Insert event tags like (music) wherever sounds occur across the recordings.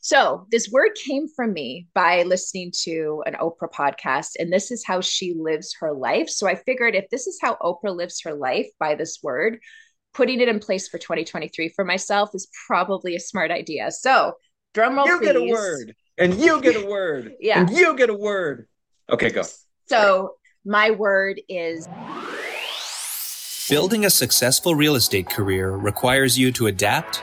So, this word came from me by listening to an Oprah podcast, and this is how she lives her life. So, I figured if this is how Oprah lives her life by this word, putting it in place for 2023 for myself is probably a smart idea. So, drum roll, you please. get a word, and you get a word, (laughs) yeah, and you get a word. Okay, go. So, my word is Building a successful real estate career requires you to adapt,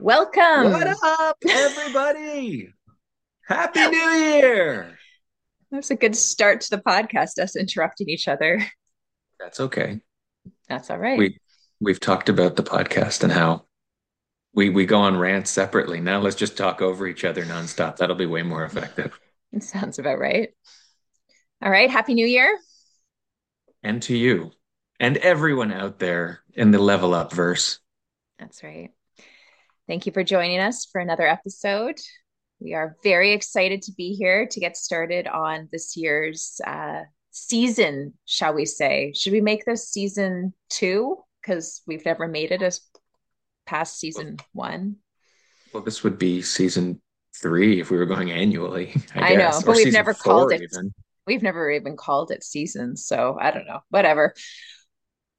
Welcome. What up, everybody? Happy New Year. That was a good start to the podcast, us interrupting each other. That's okay. That's all right. We we've talked about the podcast and how we we go on rants separately. Now let's just talk over each other nonstop. That'll be way more effective. It sounds about right. All right. Happy New Year. And to you and everyone out there in the level up verse. That's right. Thank you for joining us for another episode. We are very excited to be here to get started on this year's uh, season, shall we say. Should we make this season two? Because we've never made it as past season one. Well, this would be season three if we were going annually. I, I know, but Or we've never called it. even. We've never even called it seasons. So I don't know. Whatever.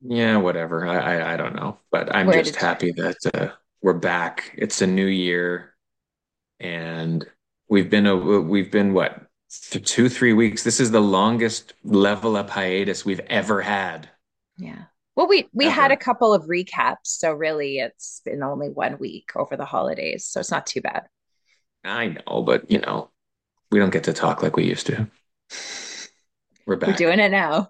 Yeah, whatever. I, I I don't know, but I'm Where just happy that uh, we're back. It's a new year, and we've been a we've been what th- two three weeks. This is the longest level up hiatus we've ever had. Yeah. Well, we we had a couple of recaps, so really it's been only one week over the holidays, so it's not too bad. I know, but you know, we don't get to talk like we used to. We're back. We're doing it now.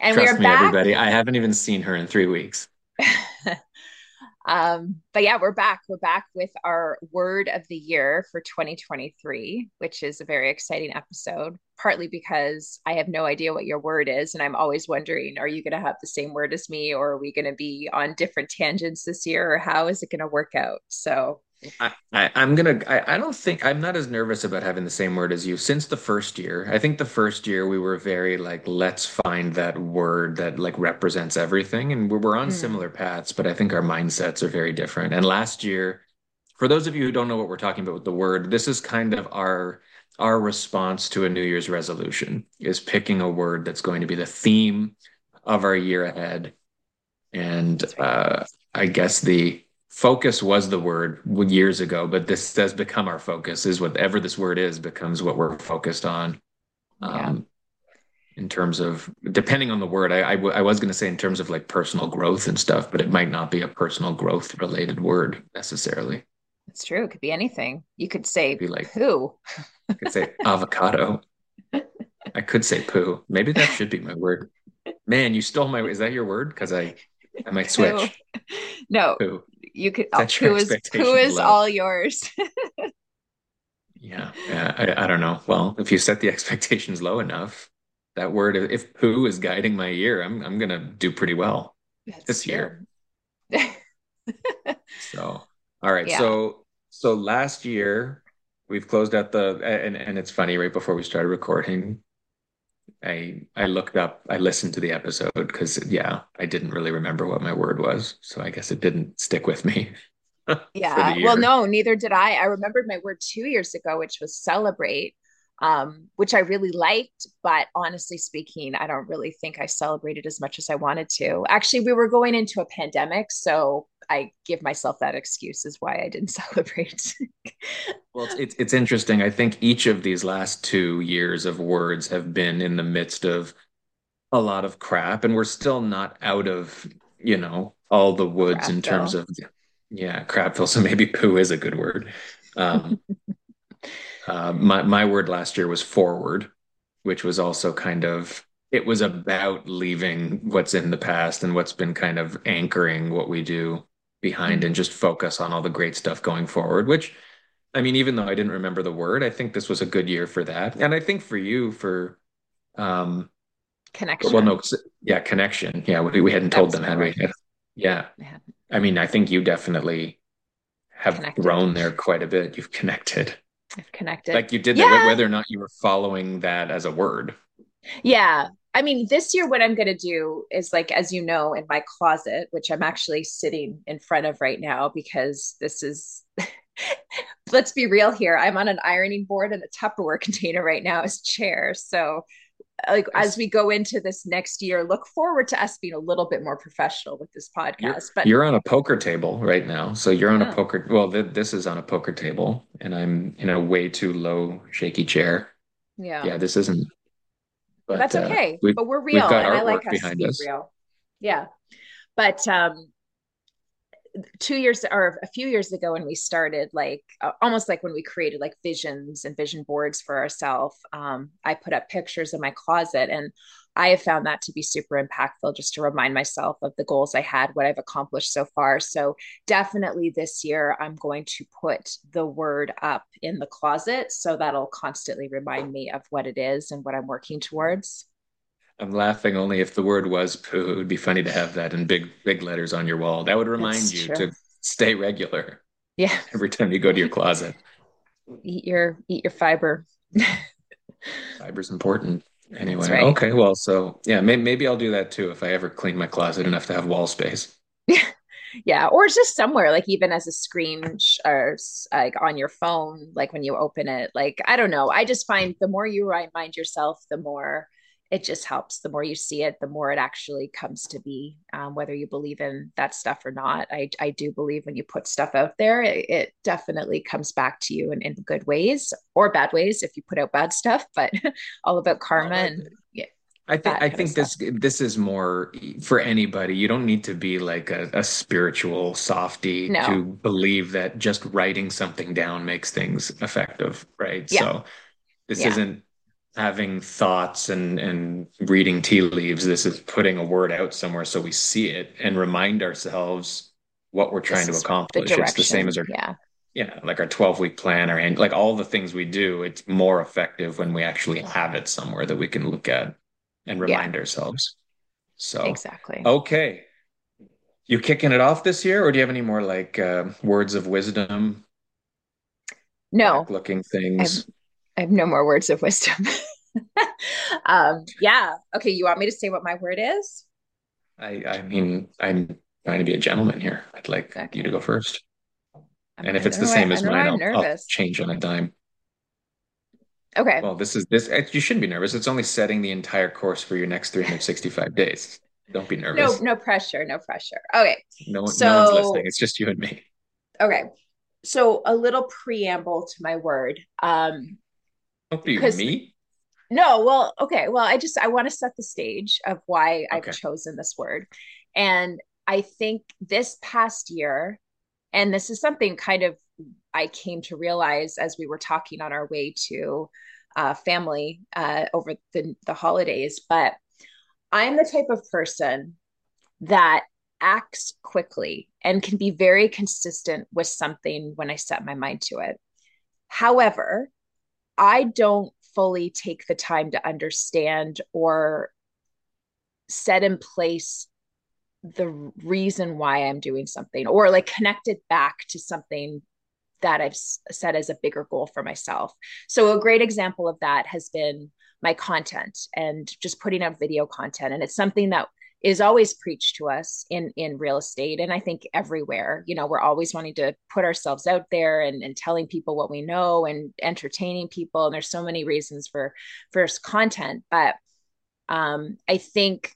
And we Trust are me, back. everybody. I haven't even seen her in three weeks. (laughs) um, but yeah, we're back. We're back with our word of the year for 2023, which is a very exciting episode, partly because I have no idea what your word is. And I'm always wondering, are you going to have the same word as me, or are we going to be on different tangents this year, or how is it going to work out? So, I, I, I'm gonna. I, I don't think I'm not as nervous about having the same word as you since the first year. I think the first year we were very like, let's find that word that like represents everything, and we're, we're on Hmm. similar paths, but I think our mindsets are very different. And last year, for those of you who don't know what we're talking about with the word, this is kind of our our response to a New Year's resolution is picking a word that's going to be the theme of our year ahead. And uh, I guess the focus was the word years ago, but this has become our focus. Is whatever this word is becomes what we're focused on. Yeah. Um, in terms of depending on the word, I, I, w- I was going to say in terms of like personal growth and stuff, but it might not be a personal growth related word necessarily. It's true. It could be anything. You could say Be like- poo. I could say avocado. I could say poo. Maybe that should be my word. Man, you stole my. Is that your word? Because I, I might switch. No, Poo. you could. Your Poo is poo is all yours. (laughs) Yeah, yeah. I, I don't know. Well, if you set the expectations low enough, that word, if poo is guiding my year, I'm I'm gonna do pretty well. That's This true. year. (laughs) So, all right. Yeah. So, so last year we've closed out the and and it's funny. Right before we started recording, I I looked up, I listened to the episode because yeah, I didn't really remember what my word was, so I guess it didn't stick with me. (laughs) Yeah. Well, no, neither did I. I remembered my word two years ago, which was celebrate, um, which I really liked. But honestly speaking, I don't really think I celebrated as much as I wanted to. Actually, we were going into a pandemic, so I give myself that excuse is why I didn't (laughs) celebrate. Well, it's, it's it's interesting. I think each of these last two years of words have been in the midst of a lot of crap, and we're still not out of, you know, all the woods in terms of, yeah, crapville. So maybe poo is a good word. Um, (laughs) uh, my my word last year was forward, which was also kind of it was about leaving what's in the past and what's been kind of anchoring what we do behind and just focus on all the great stuff going forward, which I mean, even though I didn't remember the word, I think this was a good year for that. And I think for you, for um, connection. Well, no, yeah, connection. Yeah, we, we hadn't told them, had we? Yeah. I mean, I think you definitely have connected. grown there quite a bit. You've connected. I've connected. Like you did yeah. that, whether or not you were following that as a word. Yeah. I mean, this year, what I'm going to do is like, as you know, in my closet, which I'm actually sitting in front of right now because this is, (laughs) let's be real here. I'm on an ironing board and a Tupperware (laughs) container right now as chair. So like as we go into this next year look forward to us being a little bit more professional with this podcast you're, but you're on a poker table right now so you're on yeah. a poker well th- this is on a poker table and i'm in a way too low shaky chair yeah yeah this isn't but that's uh, okay uh, but we're real and i like us to be us. real yeah but um two years or a few years ago when we started like uh, almost like when we created like visions and vision boards for ourselves um, i put up pictures in my closet and i have found that to be super impactful just to remind myself of the goals i had what i've accomplished so far so definitely this year i'm going to put the word up in the closet so that'll constantly remind me of what it is and what i'm working towards I'm laughing only if the word was poo. It would be funny to have that in big, big letters on your wall. That would remind That's you true. to stay regular. Yeah. (laughs) Every time you go to your closet. Eat your eat your fiber. (laughs) Fiber's important. Anyway, right. okay. Well, so yeah, maybe, maybe I'll do that too if I ever clean my closet enough to have wall space. Yeah. (laughs) yeah or just somewhere like even as a screen sh- or like on your phone like when you open it like i don't know i just find the more you remind yourself the more it just helps. The more you see it, the more it actually comes to be, um, whether you believe in that stuff or not. I, I do believe when you put stuff out there, it, it definitely comes back to you in, in good ways or bad ways if you put out bad stuff, but (laughs) all about karma and yeah. I think I think this this is more for anybody. You don't need to be like a, a spiritual softy no. to believe that just writing something down makes things effective, right? Yeah. So this yeah. isn't having thoughts and and reading tea leaves this is putting a word out somewhere so we see it and remind ourselves what we're trying this to accomplish. the it's the same as our yeah. Yeah like our 12 week plan or and like all the things we do it's more effective when we actually have it somewhere that we can look at and remind yeah. ourselves. So exactly. okay. You kicking it off this year or do you have any more like uh, words of wisdom? No. Looking things I have no more words of wisdom. (laughs) um, yeah. Okay. You want me to say what my word is? I, I mean, I'm trying to be a gentleman here. I'd like okay. you to go first. I'm, and if it's the same as mine, I'll, I'll, change on a dime. Okay. Well, this is this. You shouldn't be nervous. It's only setting the entire course for your next 365 days. Don't be nervous. No, no pressure. No pressure. Okay. No, so, no one's listening. It's just you and me. Okay. So a little preamble to my word. Um, don't be me. No, well, okay. Well, I just I want to set the stage of why okay. I've chosen this word. And I think this past year, and this is something kind of I came to realize as we were talking on our way to uh, family uh, over the, the holidays, but I'm the type of person that acts quickly and can be very consistent with something when I set my mind to it. However, I don't fully take the time to understand or set in place the reason why I'm doing something or like connect it back to something that I've set as a bigger goal for myself. So, a great example of that has been my content and just putting out video content. And it's something that is always preached to us in in real estate and i think everywhere you know we're always wanting to put ourselves out there and, and telling people what we know and entertaining people and there's so many reasons for for content but um i think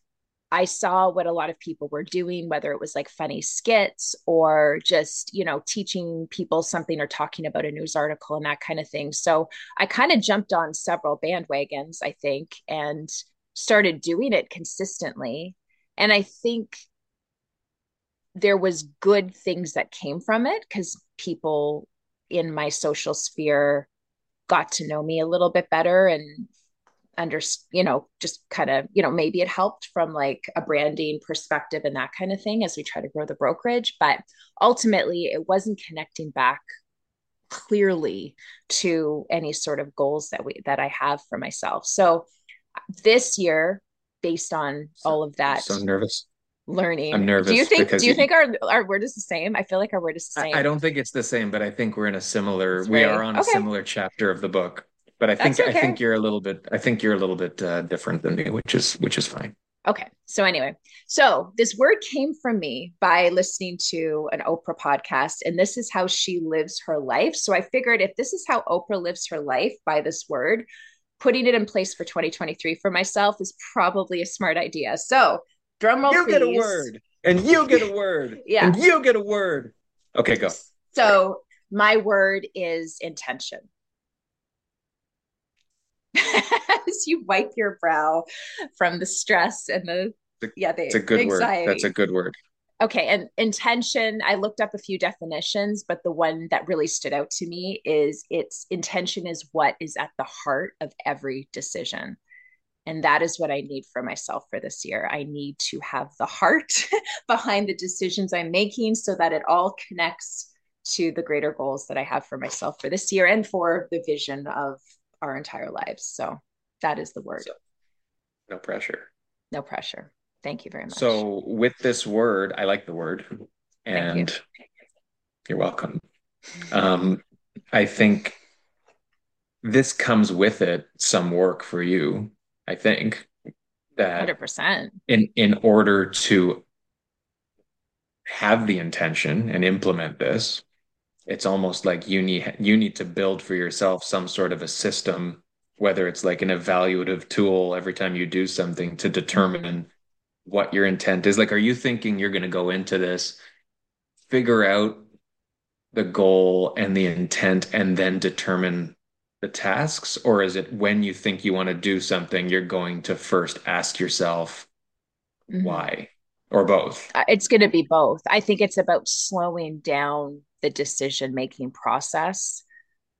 I saw what a lot of people were doing, whether it was like funny skits or just, you know, teaching people something or talking about a news article and that kind of thing. So I kind of jumped on several bandwagons, I think, and started doing it consistently and i think there was good things that came from it because people in my social sphere got to know me a little bit better and under you know just kind of you know maybe it helped from like a branding perspective and that kind of thing as we try to grow the brokerage but ultimately it wasn't connecting back clearly to any sort of goals that we that I have for myself. So this year, based on all of that, so nervous learning. I'm nervous. Do you think? Do you, you think our our word is the same? I feel like our word is the same. I, I don't think it's the same, but I think we're in a similar. we are on okay. a similar chapter of the book. But I think okay. I think you're a little bit. I think you're a little bit uh, different than me, which is which is fine. Okay. So anyway, so this word came from me by listening to an Oprah podcast, and this is how she lives her life. So I figured if this is how Oprah lives her life by this word, putting it in place for 2023 for myself is probably a smart idea. So drum roll, you please. get a word, and you get a word, (laughs) yeah, and you get a word. Okay, go. So my word is intention. (laughs) as you wipe your brow from the stress and the yeah the it's a good anxiety. word that's a good word okay and intention i looked up a few definitions but the one that really stood out to me is its intention is what is at the heart of every decision and that is what i need for myself for this year i need to have the heart (laughs) behind the decisions i'm making so that it all connects to the greater goals that i have for myself for this year and for the vision of our entire lives. So that is the word. So, no pressure. No pressure. Thank you very much. So with this word, I like the word, and you. are welcome. Um, I think this comes with it some work for you. I think that hundred percent in in order to have the intention and implement this it's almost like you need you need to build for yourself some sort of a system whether it's like an evaluative tool every time you do something to determine what your intent is. Like are you thinking you're going to go into this figure out the goal and the intent and then determine the tasks? Or is it when you think you want to do something you're going to first ask yourself mm-hmm. why? Or both? Uh, it's going to be both. I think it's about slowing down the decision making process,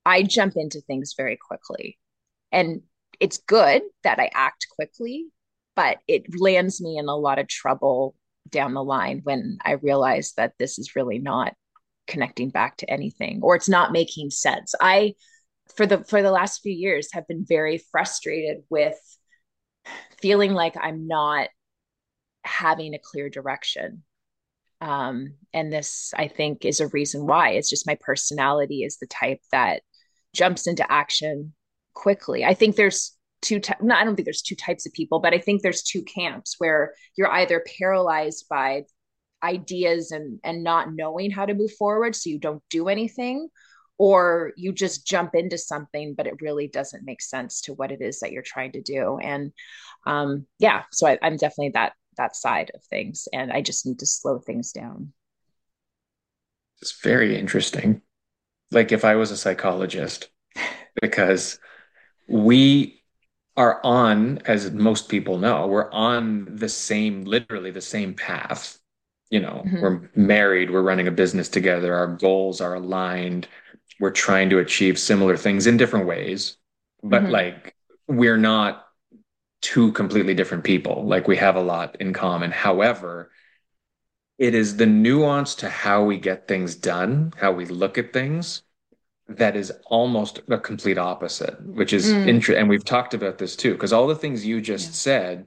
I jump into things very quickly. And it's good that I act quickly, but it lands me in a lot of trouble down the line when I realize that this is really not connecting back to anything or it's not making sense. I for the for the last few years have been very frustrated with feeling like I'm not having a clear direction. Um, and this i think is a reason why. It's just my personality is the type that jumps into action quickly. I think there's two ty- no, i don't think there's two types of people but i think there's two camps where you're either paralyzed by ideas and and not knowing how to move forward so you don't do anything or you just jump into something but it really doesn't make sense to what it is that you're trying to do. And um yeah so I, i'm definitely that that side of things and i just need to slow things down. It's very interesting. Like if i was a psychologist because we are on as most people know we're on the same literally the same path you know mm-hmm. we're married we're running a business together our goals are aligned we're trying to achieve similar things in different ways but mm-hmm. like we're not two completely different people. Like we have a lot in common. However, it is the nuance to how we get things done, how we look at things, that is almost a complete opposite, which is mm. interesting. And we've talked about this too, because all the things you just yeah. said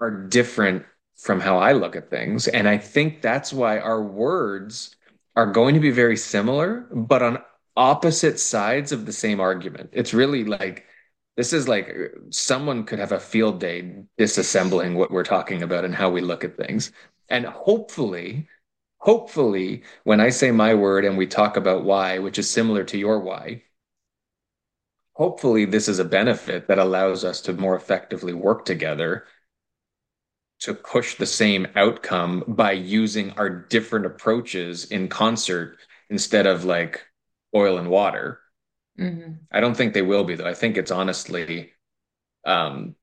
are different from how I look at things. And I think that's why our words are going to be very similar, but on opposite sides of the same argument. It's really like this is like someone could have a field day disassembling what we're talking about and how we look at things. And hopefully, hopefully, when I say my word and we talk about why, which is similar to your why, hopefully this is a benefit that allows us to more effectively work together to push the same outcome by using our different approaches in concert instead of like oil and water Mm-hmm. I don't think they will be though. I think it's honestly, um,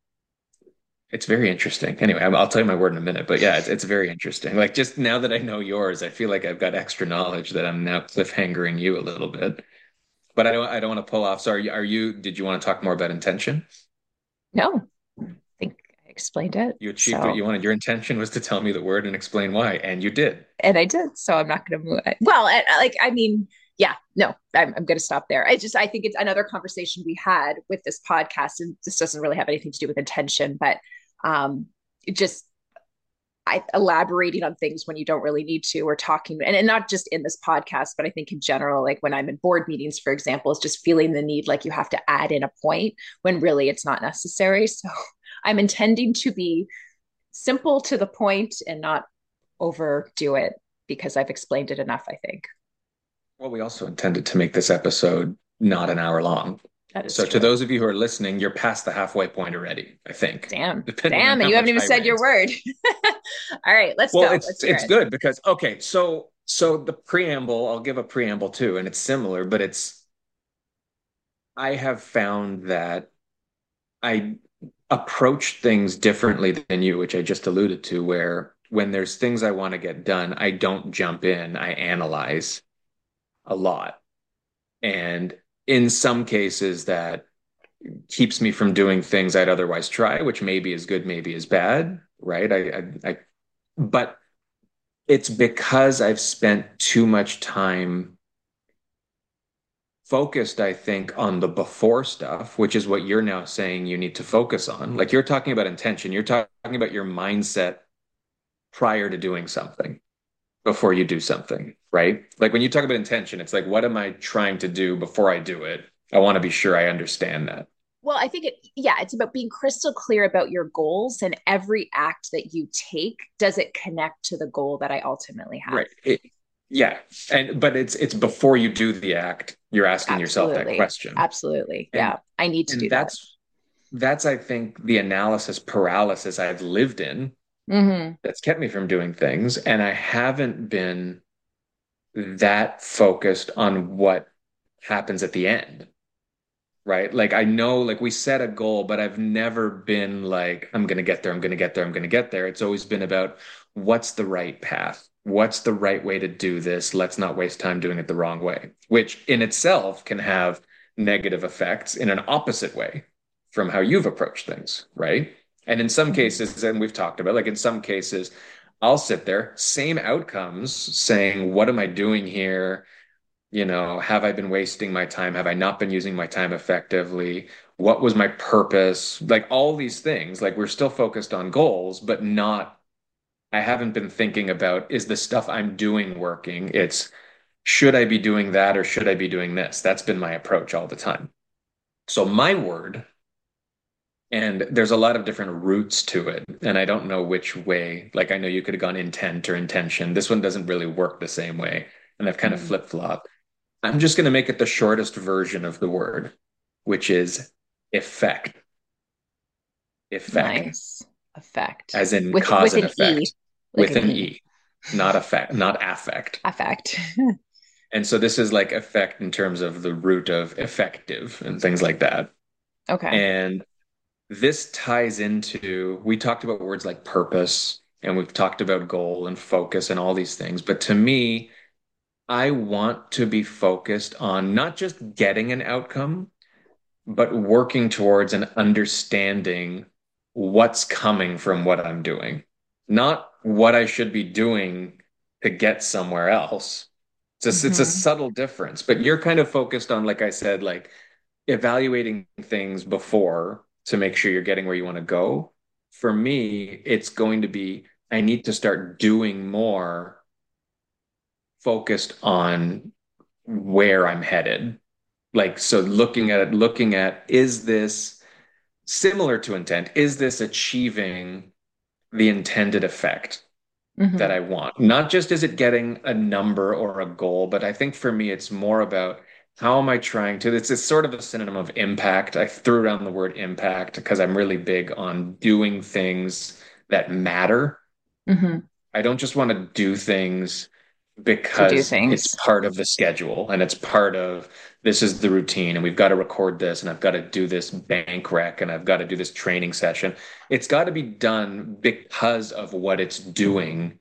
it's very interesting. Anyway, I'll tell you my word in a minute, but yeah, it's, it's very interesting. Like just now that I know yours, I feel like I've got extra knowledge that I'm now cliffhangering you a little bit. But I don't, I don't want to pull off. So are you, are you, did you want to talk more about intention? No, I think I explained it. You achieved so. what you wanted. Your intention was to tell me the word and explain why, and you did. And I did. So I'm not going to move. Well, I, uh, like, I mean, yeah, no, I'm, I'm going to stop there. I just, I think it's another conversation we had with this podcast, and this doesn't really have anything to do with intention, but um, just I, elaborating on things when you don't really need to or talking and, and not just in this podcast but i think in general like when i'm in board meetings for example is just feeling the need like you have to add in a point when really it's not necessary. (laughs) So i'm intending to be simple to the point and not overdo it because i've explained it enough i think. Well we also intended to make this episode not an hour long so true. to those of you who are listening, you're past the halfway point already. I think. Damn, (laughs) damn, and you haven't even said your word. (laughs) All right, let's well, go. it's let's it's it. good because okay, so so the preamble, I'll give a preamble too, and it's similar, but it's. I have found that I approach things differently than you, which I just alluded to, where when there's things I want to get done, I don't jump in, I analyze a lot. And in some cases that keeps me from doing things I'd otherwise try, which maybe is good, maybe is bad, right? I, I, I, but it's because I've spent too much time focused, I think, on the before stuff, which is what you're now saying you need to focus on. Like you're talking about intention, you're talking about your mindset prior to doing something before you do something, right? Like when you talk about intention, it's like, what am I trying to do before I do it? I want to be sure I understand that. Well, I think it, yeah, it's about being crystal clear about your goals and every act that you take, does it connect to the goal that I ultimately have? Right. It, yeah. And, but it's, it's before you do the act, you're asking Absolutely. yourself that question. Absolutely. And, yeah. I need to do that's, that. That's, I think, the analysis paralysis I've lived in mm-hmm. that's kept me from doing things. And I haven't been that focused on what happens at the end. Right. Like I know, like we set a goal, but I've never been like, I'm going to get there. I'm going to get there. I'm going to get there. It's always been about what's the right path? What's the right way to do this? Let's not waste time doing it the wrong way, which in itself can have negative effects in an opposite way from how you've approached things. Right. And in some mm-hmm. cases, and we've talked about, like in some cases, I'll sit there, same outcomes, saying, What am I doing here? You know, have I been wasting my time? Have I not been using my time effectively? What was my purpose? Like all these things, like we're still focused on goals, but not, I haven't been thinking about is the stuff I'm doing working? It's, should I be doing that or should I be doing this? That's been my approach all the time. So, my word and there's a lot of different routes to it and i don't know which way. Like i know you could have gone intent or intention. This one doesn't really work the same way and i've kind mm. of flip-flopped. I'm just going to make it the shortest version of the word which is effect. Effect. Nice. effect. As in with, cause with and effect e. Like with an, e. e. Not effect not affect. Affect. And so this is like effect in terms of the root of effective and things like that. Okay. And this ties into we talked about words like purpose and we've talked about goal and focus and all these things but to me i want to be focused on not just getting an outcome but working towards and understanding what's coming from what i'm doing not what i should be doing to get somewhere else it's a, mm-hmm. it's a mm-hmm. subtle difference but you're kind of focused on like i said like evaluating things before to make sure you're getting where you want to go. For me, it's going to be I need to start doing more focused on where I'm headed. Like, so looking at it, looking at is this similar to intent? Is this achieving the intended effect mm-hmm. that I want? Not just is it getting a number or a goal, but I think for me, it's more about how am I trying to? It's, it's sort of a synonym of impact. I threw around the word impact because I'm really big on doing things that matter. Mm-hmm. I don't just want to do things because do things. it's part of the schedule and it's part of this is the routine and we've got to record this and I've got to do this bank rec and I've got to do this training session. It's got to be done because of what it's doing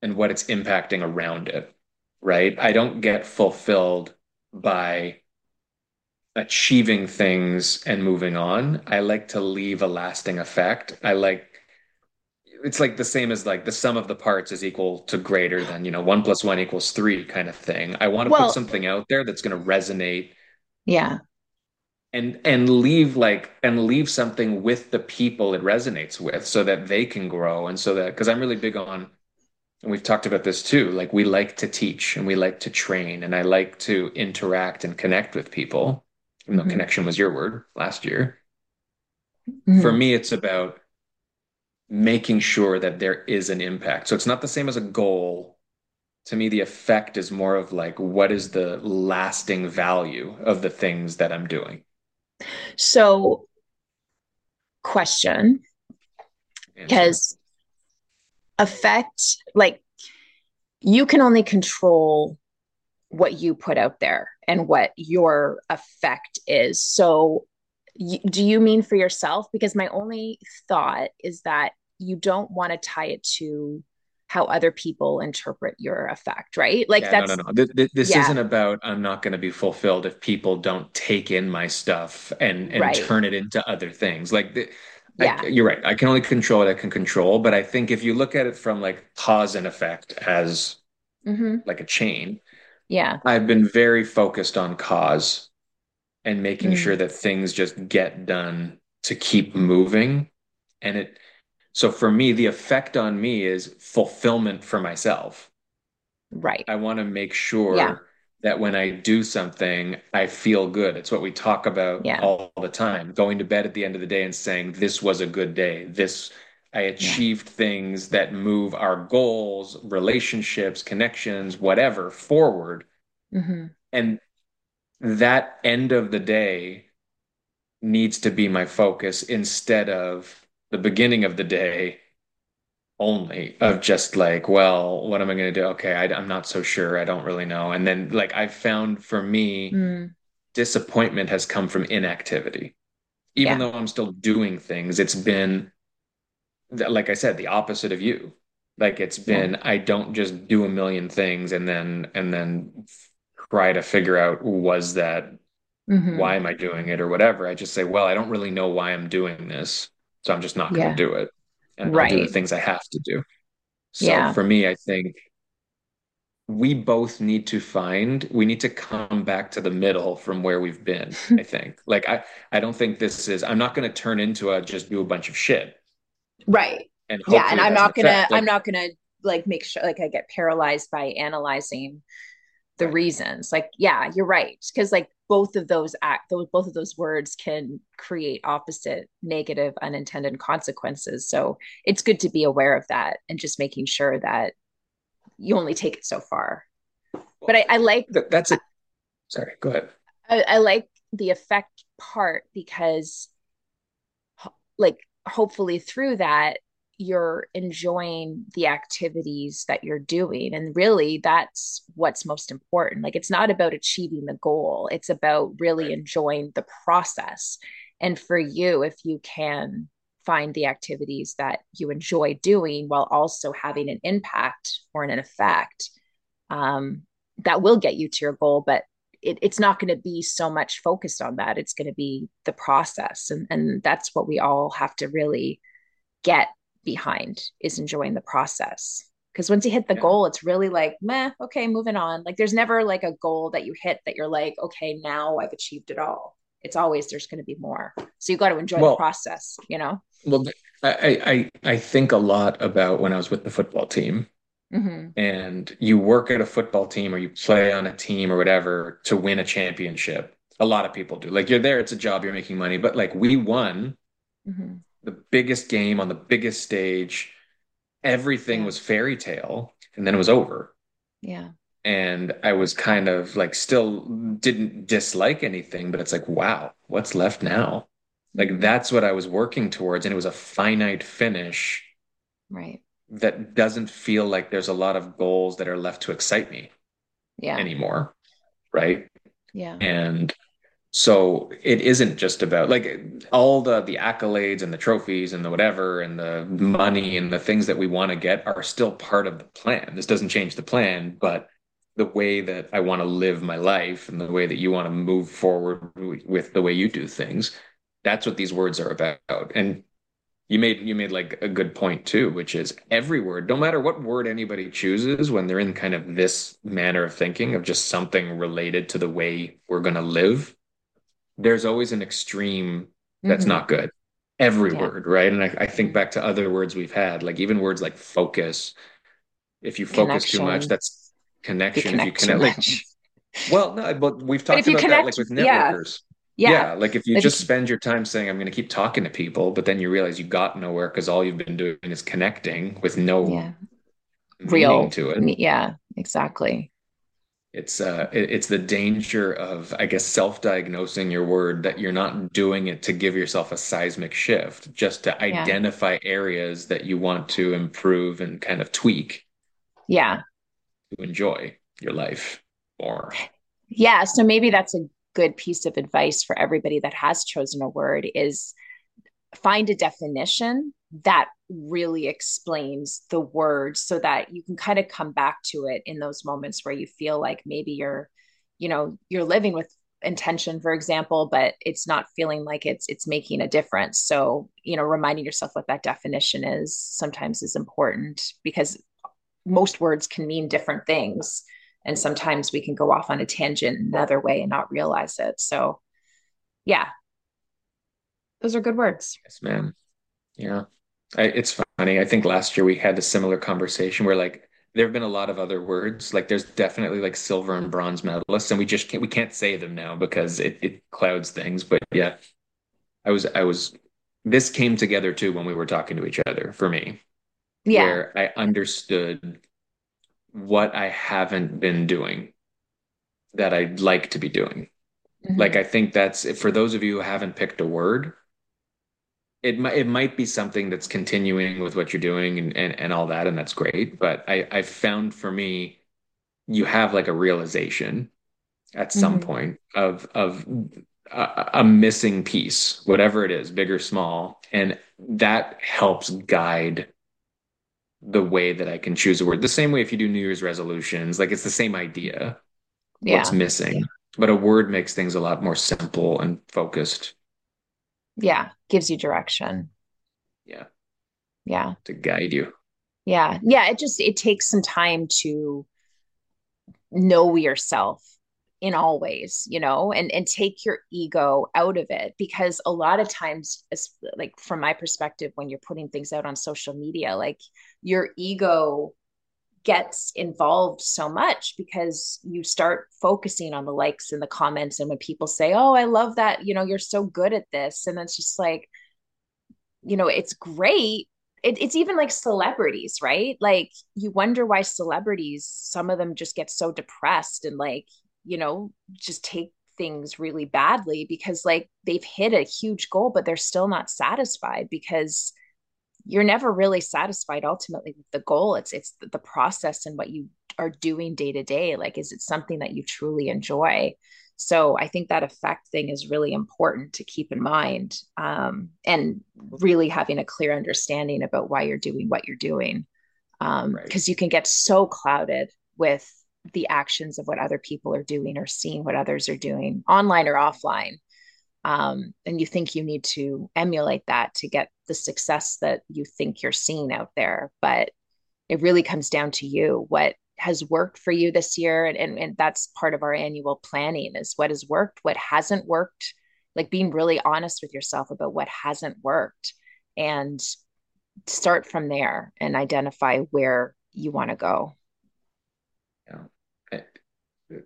and what it's impacting around it. Right. I don't get fulfilled by achieving things and moving on. I like to leave a lasting effect. I like it's like the same as like the sum of the parts is equal to greater than you know one plus one equals three kind of thing i want to well, put something out there that's going to resonate yeah and and leave like and leave something with the people it resonates with so that they can grow and so that because i'm really big on and we've talked about this too like we like to teach and we like to train and i like to interact and connect with people even though mm-hmm. connection was your word last year mm-hmm. for me it's about making sure that there is an impact. So it's not the same as a goal. To me, the effect is more of like, what is the lasting value of the things that I'm doing? So, question because effect, like, you can only control what you put out there and what your effect is. So, do you mean for yourself? Because my only thought is that you don't want to tie it to how other people interpret your effect, right? Like yeah, that's no, no, no. This, this yeah. isn't about I'm not going to be fulfilled if people don't take in my stuff and and right. turn it into other things. Like the, yeah. I, you're right. I can only control what I can control. But I think if you look at it from like cause and effect as mm-hmm. like a chain, yeah, I've been very focused on cause and making mm. sure that things just get done to keep moving. And it, so for me, the effect on me is fulfillment for myself. Right. I want to make sure yeah. That when I do something, I feel good. It's what we talk about yeah. all the time. Going to bed at the end of the day and saying, This was a good day. This I achieved yeah. things that move our goals, relationships, connections, whatever forward. Mm-hmm. And that end of the day needs to be my focus instead of the beginning of the day only of just like well what am i going to do okay I, am not so sure i don't really know and then like i found for me mm. disappointment has come from inactivity even yeah. though i'm still doing things it's been like i said the opposite of you like it's been yeah. i don't just do a million things and then and then try to figure out was that mm-hmm. why am I doing it or whatever. I just say, well, I don't really know why I'm doing this, so I'm just not going to yeah. do it, and right. I'll do the things I have to do. So yeah. for me, I think we both need to find we need to come back to the middle from where we've been i (laughs) think like i i don't think this is i'm not going to turn into a just do a bunch of shit right and yeah and i'm not gonna like, i'm not gonna like make sure like i get paralyzed by analyzing the reasons. Like yeah you're right. Because like both of those act those both of those words can create opposite negative unintended consequences. So it's good to be aware of that and just making sure that you only take it so far. But i, I like that's it. (laughs) Sorry go ahead. I, I like the effect part because like hopefully through that you're enjoying the activities that you're doing. And really, that's what's most important. Like, it's not about achieving the goal, it's about really enjoying the process. And for you, if you can find the activities that you enjoy doing while also having an impact or an effect, um, that will get you to your goal. But it, it's not going to be so much focused on that. It's going to be the process. And, and that's what we all have to really get behind is enjoying the process. Because once you hit the yeah. goal it's really like meh okay moving on. Like there's never like a goal that you hit that you're like okay now i've achieved it all. It's always there's going to be more. So you got to enjoy well, the process you know? Well I, I i think a lot about when i was with the football team. Mm-hmm. and you work at a football team or you play on a team or whatever to win a championship. A lot of people do. Like you're there it's a job you're making money but like we won mm-hmm the biggest game on the biggest stage. Everything yeah. was fairy tale, and then it was over. Yeah. And I was kind of like still didn't dislike anything, but it's like, wow, what's left now? Like mm-hmm. that's what I was working towards. And it was a finite finish. Right. That doesn't feel like there's a lot of goals that are left to excite me yeah. anymore. Right. Yeah. And so it isn't just about like all the the accolades and the trophies and the whatever and the money and the things that we want to get are still part of the plan. This doesn't change the plan but the way that i want to live my life and the way that you want to move forward with the way you do things that's what these words are about. And you made you made like a good point too, which is every word, no matter what word anybody chooses, when they're in kind of this manner of thinking of just something related to the way we're going to live, there's always an extreme that's mm-hmm. not good. Every yeah. word, right? And I, I, think back to other words we've had, like even words like focus. If you focus connection. too much, that's connection. You if you connect, like, well, no, but we've talked but about connect, that, like with networkers. Yeah. yeah. like if you just spend your time saying I'm going to keep talking to people, but then you realize you got nowhere because all you've been doing is connecting with no yeah. real to it. Yeah, exactly it's uh it's the danger of i guess self-diagnosing your word that you're not doing it to give yourself a seismic shift just to identify areas that you want to improve and kind of tweak. Yeah. To enjoy your life more. Yeah so maybe that's a good piece of advice for everybody that has chosen a word is find a definition that really explains the word so that you can kind of come back to it in those moments where you feel like maybe you're you know you're living with intention for example but it's not feeling like it's it's making a difference. So you know reminding yourself what that definition is sometimes is important because most words can mean different things. And sometimes we can go off on a tangent another way and not realize it. So yeah those are good words yes ma'am yeah I, it's funny. I think last year we had a similar conversation where like there have been a lot of other words. Like there's definitely like silver and bronze medalists, and we just can't we can't say them now because it, it clouds things. But yeah, I was I was this came together too when we were talking to each other for me. Yeah. Where I understood what I haven't been doing that I'd like to be doing. Mm-hmm. Like I think that's for those of you who haven't picked a word, it might it might be something that's continuing with what you're doing and, and, and all that, and that's great. But I I found for me, you have like a realization at some mm-hmm. point of of a, a missing piece, whatever it is, big or small, and that helps guide the way that I can choose a word. The same way if you do New Year's resolutions, like it's the same idea. Yeah. What's missing. Yeah. But a word makes things a lot more simple and focused yeah gives you direction. Yeah. Yeah. To guide you. Yeah. Yeah it just it takes some time to know yourself in all ways you know and and take your ego out of it because a lot of times as like from my perspective when you're putting things out on social media like your ego gets involved so much because you start focusing on the likes and the comments and when people say oh i love that you know you're so good at this and it's just like you know it's great. It, it's even like celebrities right? Like you wonder why celebrities some of them just get so depressed and like you know just take things really badly because like they've hit a huge goal but they're still not satisfied because you're never really satisfied ultimately with the goal. It's it's the process and what you are doing day to day. Like is it something that you truly enjoy? So i think that effect thing is really important to keep in mind um, and really having a clear understanding about why you're doing what you're doing because um, right. you can get so clouded with the actions of what other people are doing or seeing what others are doing online or offline um, and you think you need to emulate that to get the success that you think you're seeing out there. But it really comes down to you what has worked for you this year and, and, and that's part of our annual planning is what has worked what hasn't worked. Like being really honest with yourself about what hasn't worked and start from there and identify where you want to go. Yeah.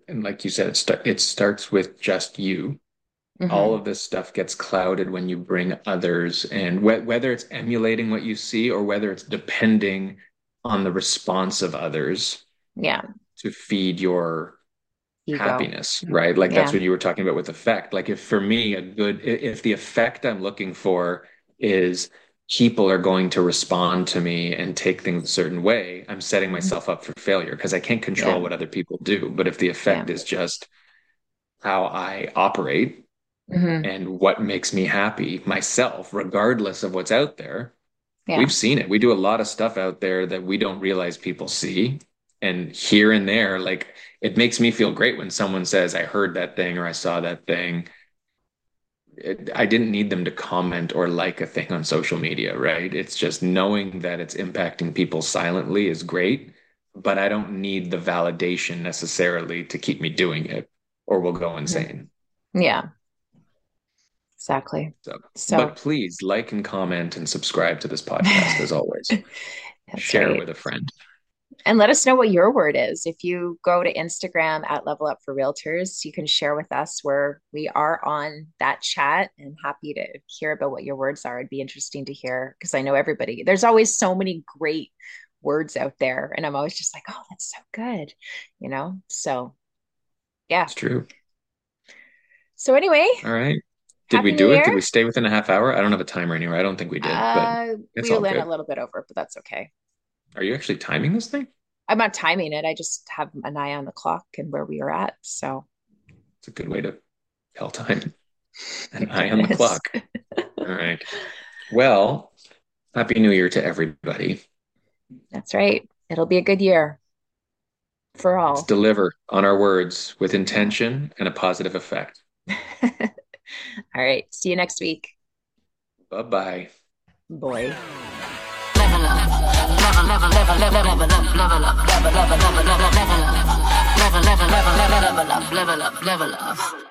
And like you said it, it starts with just you Mm-hmm. All of this stuff gets clouded when you bring others, and wh- whether it's emulating what you see or whether it's depending on the response of others, yeah, to feed your Ego. happiness, right? Like that's what you were talking about with effect. Like if for me, a good if the effect I'm looking for is people are going to respond to me and take things a certain way, I'm setting mm-hmm. myself up for failure because I can't control yeah. what other people do. But if the effect yeah. is just how I operate, mm-hmm. and what makes me happy myself, regardless of what's out there. Yeah. We've seen it. We do a lot of stuff out there that we don't realize people see. And here and there, like it makes me feel great when someone says, I heard that thing or I saw that thing. I didn't need them to comment or like a thing on social media, right? It's just knowing that it's impacting people silently is great, but I don't need the validation necessarily to keep me doing it or we'll go insane. Yeah. Exactly. So, so but please like and comment and subscribe to this podcast as always. (laughs) Share right. with a friend. And let us know what your word is. If you go to Instagram at Level Up for Realtors, you can share with us where we are on that chat and happy to hear about what your words are. It'd be interesting to hear because I know everybody, there's always so many great words out there. And I'm always just like, oh, that's so good, you know? So, yeah. It's true. So, anyway. All right. Did Happy we do it? Did we stay within a half hour? I don't have a timer anywhere. I don't think we did. Uh, we went a little bit over, but that's okay. Are you actually timing this thing? I'm not timing it. I just have an eye on the clock and where we are at. So it's a good way to tell time. (laughs) An eye on the clock. (laughs) All right. Well, happy new year to everybody. That's right. It'll be a good year for all. Let's deliver on our words with intention and a positive effect. (laughs) all right. See you next week. Bye-bye. Boy level, level, level, level, level up, level up, level, level, level, level, level up, level, level, level, level, level up, level up, level up.